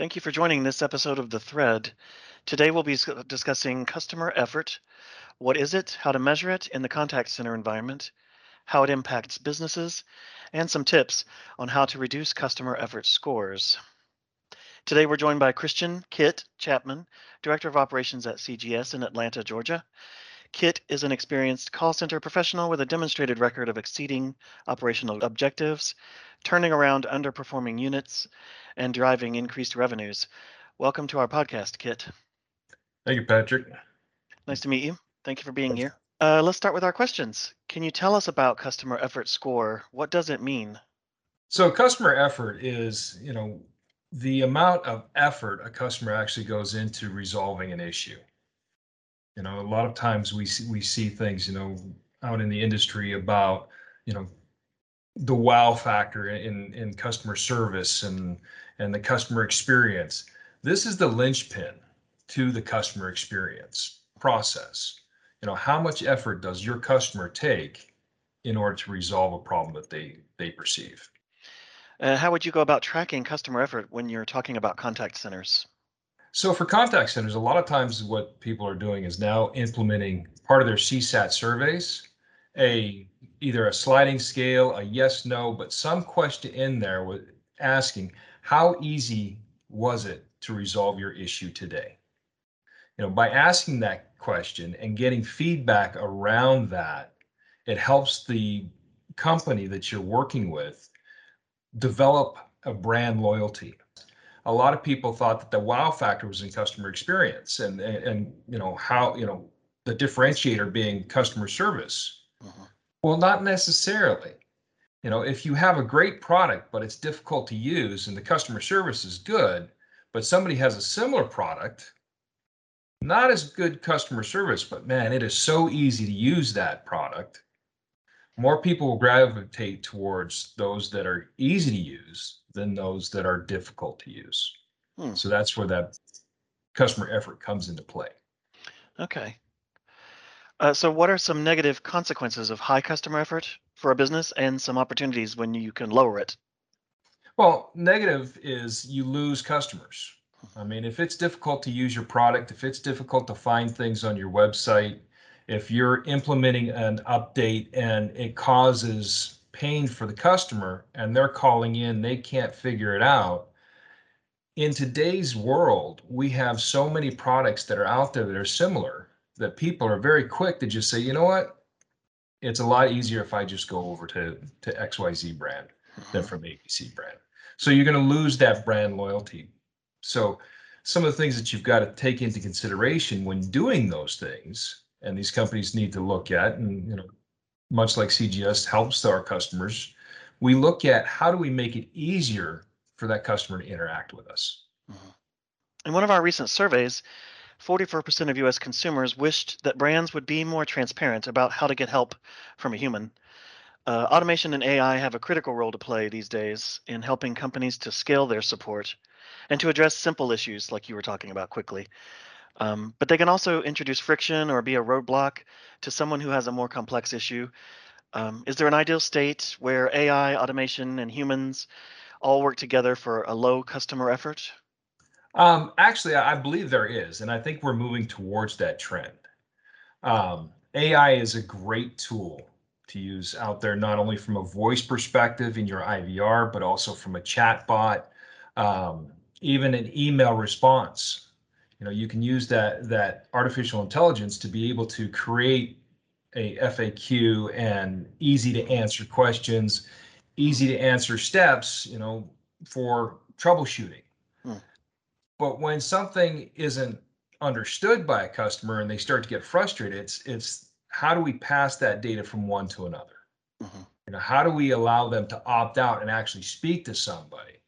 Thank you for joining this episode of The Thread. Today we'll be uh, discussing customer effort. What is it, how to measure it in the contact center environment, how it impacts businesses, and some tips on how to reduce customer effort scores. Today we're joined by Christian Kit Chapman, Director of Operations at CGS in Atlanta, Georgia. Kit is an experienced call center professional with a demonstrated record of exceeding operational objectives, turning around underperforming units, and driving increased revenues. Welcome to our podcast, Kit. Thank you, Patrick. Nice to meet you. Thank you for being here. Uh, let's start with our questions. Can you tell us about customer effort score? What does it mean? So, customer effort is, you know, the amount of effort a customer actually goes into resolving an issue. You know, a lot of times we see, we see things, you know, out in the industry about, you know, the wow factor in in customer service and and the customer experience. This is the linchpin to the customer experience process. You know, how much effort does your customer take in order to resolve a problem that they they perceive? Uh, how would you go about tracking customer effort when you're talking about contact centers? So for contact centers, a lot of times what people are doing is now implementing part of their CSAT surveys, a either a sliding scale, a yes, no, but some question in there with asking how easy was it to resolve your issue today? You know, by asking that question and getting feedback around that, it helps the company that you're working with develop a brand loyalty a lot of people thought that the wow factor was in customer experience and and, and you know how you know the differentiator being customer service. Mhm. well not necessarily. You know if you have a great product but it's difficult to use and the customer service is good but somebody has a similar product not as good customer service but man it is so easy to use that product more people will gravitate towards those that are easy to use than those that are difficult to use. Hmm. So that's where that customer effort comes into play. Okay. Uh, so, what are some negative consequences of high customer effort for a business and some opportunities when you can lower it? Well, negative is you lose customers. I mean, if it's difficult to use your product, if it's difficult to find things on your website, if you're implementing an update and it causes pain for the customer and they're calling in, they can't figure it out. In today's world, we have so many products that are out there that are similar that people are very quick to just say, you know what? It's a lot easier if I just go over to, to XYZ brand than from ABC brand. So you're going to lose that brand loyalty. So some of the things that you've got to take into consideration when doing those things and these companies need to look at and you know much like cgs helps our customers we look at how do we make it easier for that customer to interact with us In one of our recent surveys, 44% of US consumers wished that brands would be more transparent about how to get help from a human. Uh, automation and AI have a critical role to play these days in helping companies to scale their support and to address simple issues like you were talking about quickly. Um, but they can also introduce friction or be a roadblock to someone who has a more complex issue. Um, is there an ideal state where AI, automation, and humans all work together for a low customer effort? um, actually i believe there is and i think we're moving towards that trend um, ai is a great tool to use out there not only from a voice perspective in your ivr but also from a chat bot um, even an email response you know you can use that that artificial intelligence to be able to create a faq and easy to answer questions easy to answer steps you know for troubleshooting Hmm. but when something isn't understood by a customer and they start to get frustrated it's it's how do we pass that data from one to another Mhm. you know how do we allow them to opt out and actually speak to somebody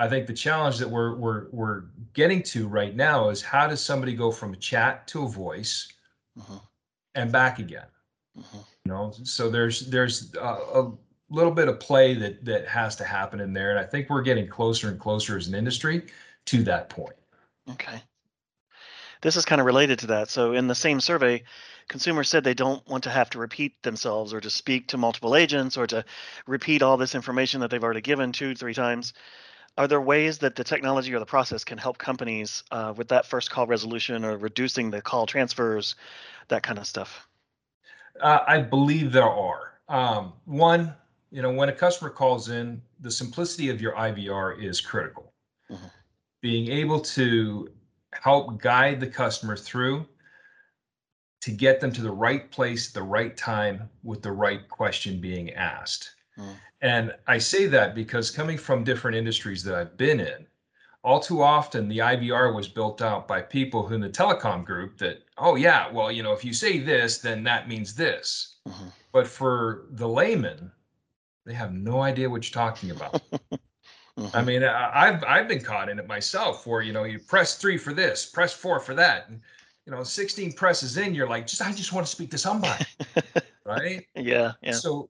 I think the challenge that we're we're we're getting to right now is how does somebody go from a chat to a voice Mhm. and back again? Mhm. You know, so there's there's a, a little bit of play that that has to happen in there, and I think we're getting closer and closer as an industry to that point. Okay. This is kind of related to that. So, in the same survey, consumers said they don't want to have to repeat themselves or to speak to multiple agents or to repeat all this information that they've already given two, three times. Are there ways that the technology or the process can help companies uh, with that first call resolution or reducing the call transfers, that kind of stuff? Uh, I believe there are. Um, one, you know, when a customer calls in, the simplicity of your IVR is critical. Mhm. Being able to help guide the customer through to get them to the right place, the right time, with the right question being asked. Mm. And I say that because coming from different industries that I've been in, all too often the IVR was built out by people who in the telecom group that, oh yeah, well, you know, if you say this, then that means this. Mhm. But for the layman, they have no idea what you're talking about. I Mhm. mean, I- I've I've been caught in it myself where, you know, you press three for this, press four for that. And, you know, 16 presses in, you're like, just I just want to speak to somebody, right? yeah, yeah. So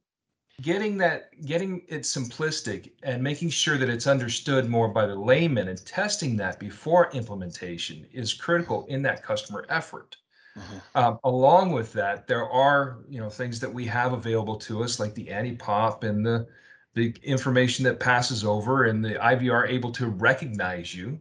getting that getting it simplistic and making sure that it's understood more by the layman and testing that before implementation is critical in that customer effort. Mhm. Um, along with that, there are you know things that we have available to us like the ANI pop and the the information that passes over and the IVR able to recognize you.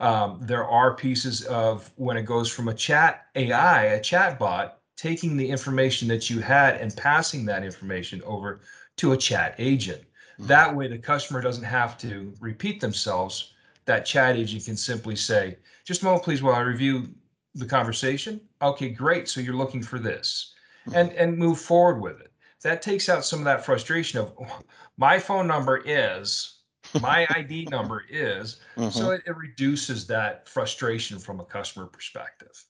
Um, there are pieces of when it goes from a chat AI, a chat bot, taking the information that you had and passing that information over to a chat agent. Mhm. That way, the customer doesn't have to repeat themselves. That chat agent can simply say, just a moment, please, while I review the conversation. Okay, great. So you're looking for this and, and move forward with it. That takes out some of that frustration of "Oh, my phone number is, my ID number is. Mhm. So it, it reduces that frustration from a customer perspective.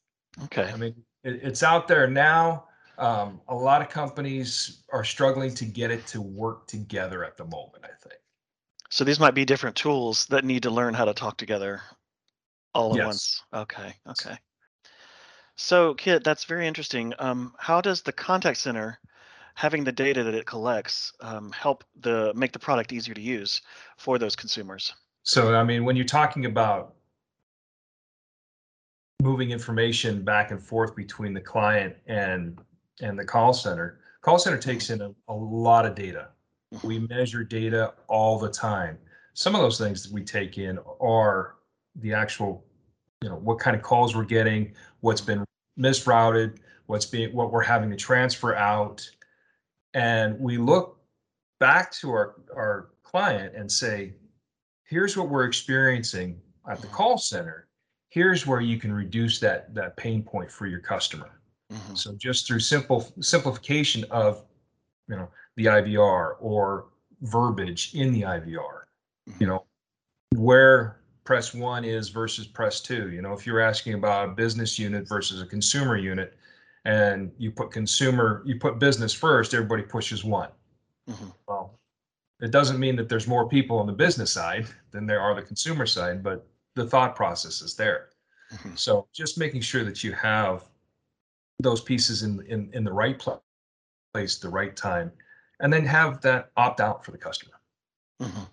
Okay. I mean, it, it's out there now. Um, a lot of companies are struggling to get it to work together at the moment, I think. So these might be different tools that need to learn how to talk together all at Yes. once. Okay, okay. So, Kit, that's very interesting. Um, how does the contact center, having the data that it collects, um, help the make the product easier to use for those consumers? So, I mean, when you're talking about moving information back and forth between the client and and the call center, call center takes in a, a lot of data. We measure data all the time. Some of those things that we take in are the actual, you know, what kind of calls we're getting, what's been misrouted, what's being what we're having to transfer out. And we look back to our, our client and say, here's what we're experiencing at the Mhm. call center. Here's where you can reduce that that pain point for your customer. Mhm. So just through simple simplification of, you know, the IVR or verbiage in the IVR, you know, where press one is versus press two. You know, if you're asking about a business unit versus a consumer unit, and you put consumer, you put business first, everybody pushes one. Mhm. Well, it doesn't mean that there's more people on the business side than there are the consumer side, but the thought process is there. Mhm. So just making sure that you have those pieces in in in the right pla- place, the right time, and then have that opt out for the customer. Mhm.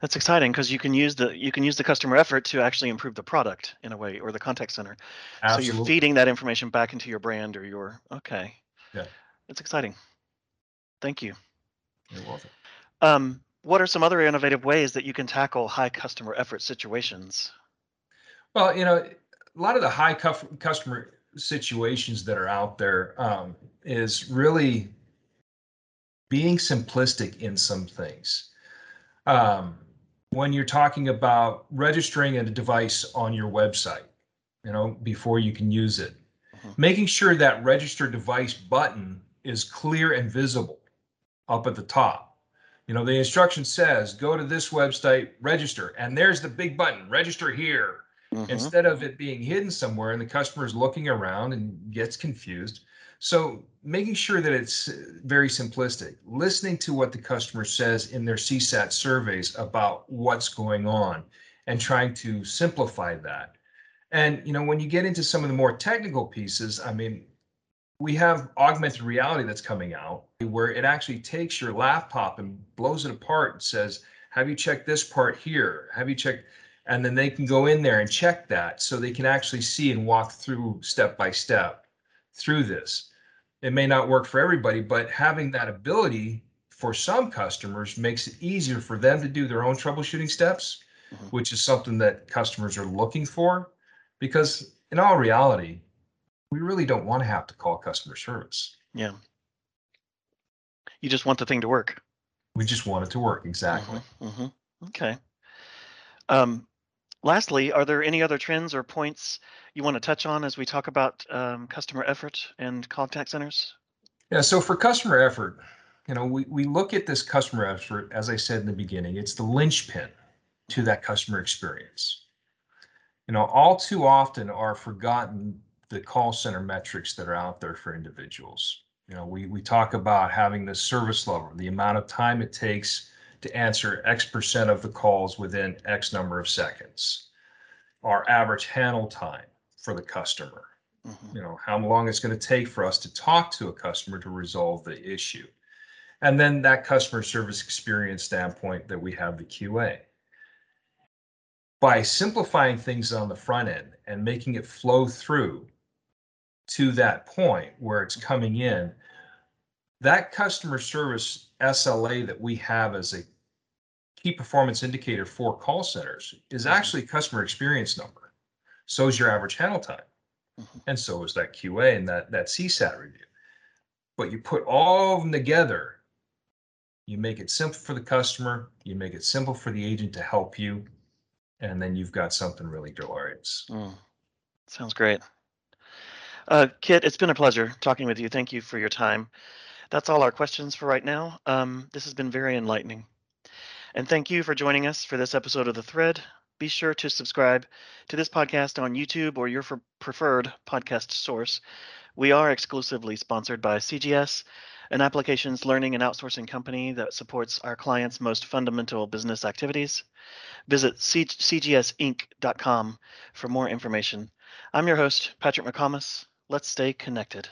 That's exciting because you can use the you can use the customer effort to actually improve the product in a way or the contact center. So you're feeding that information back into your brand or your okay. Yeah. It's exciting. Thank you. You're welcome. Um, what are some other innovative ways that you can tackle high customer effort situations? Well, you know, a lot of the high cuf- customer situations that are out there um, is really being simplistic in some things. Um, when you're talking about registering a device on your website, you know, before you can use it, Mhm. making sure that register device button is clear and visible up at the top. You know, the instruction says go to this website, register, and there's the big button, register here Mhm. instead of it being hidden somewhere and the customer is looking around and gets confused. So making sure that it's uh, very simplistic, listening to what the customer says in their CSAT surveys about what's going on and trying to simplify that. And you know, when you get into some of the more technical pieces, I mean, we have augmented reality that's coming out where it actually takes your laptop and blows it apart and says, Have you checked this part here? Have you checked? And then they can go in there and check that so they can actually see and walk through step by step through this. It may not work for everybody, but having that ability for some customers makes it easier for them to do their own troubleshooting steps, Mhm. which is something that customers are looking for. Because in all reality, we really don't want to have to call customer service. Yeah. You just want the thing to work. We just want it to work. Exactly. Mhm, mhm. Okay. Um, lastly, are there any other trends or points you want to touch on as we talk about um, customer effort and contact centers? Yeah, so for customer effort, you know, we, we look at this customer effort, as I said in the beginning, it's the linchpin to that customer experience. You know, all too often are forgotten the call center metrics that are out there for individuals. You know, we, we talk about having the service level, the amount of time it takes to answer X percent of the calls within X number of seconds. Our average handle time for the customer Mhm, you know, how long it's going to take for us to talk to a customer to resolve the issue. And then that customer service experience standpoint that we have the QA. By simplifying things on the front end and making it flow through to that point where it's coming in, that customer service SLA that we have as a key performance indicator for call centers is actually customer experience number. So is your average handle time. Mhm. And so is that QA and that, that CSAT review. But you put all of them together, you make it simple for the customer, you make it simple for the agent to help you, and then you've got something really glorious. mm. Sounds great. Uh, Kit, it's been a pleasure talking with you. Thank you for your time. That's all our questions for right now. Um, this has been very enlightening. And thank you for joining us for this episode of The Thread. Be sure to subscribe to this podcast on YouTube or your preferred podcast source. We are exclusively sponsored by CGS, an applications learning and outsourcing company that supports our clients' most fundamental business activities. Visit cgsinc.com for more information. I'm your host, Patrick McComas. Let's stay connected.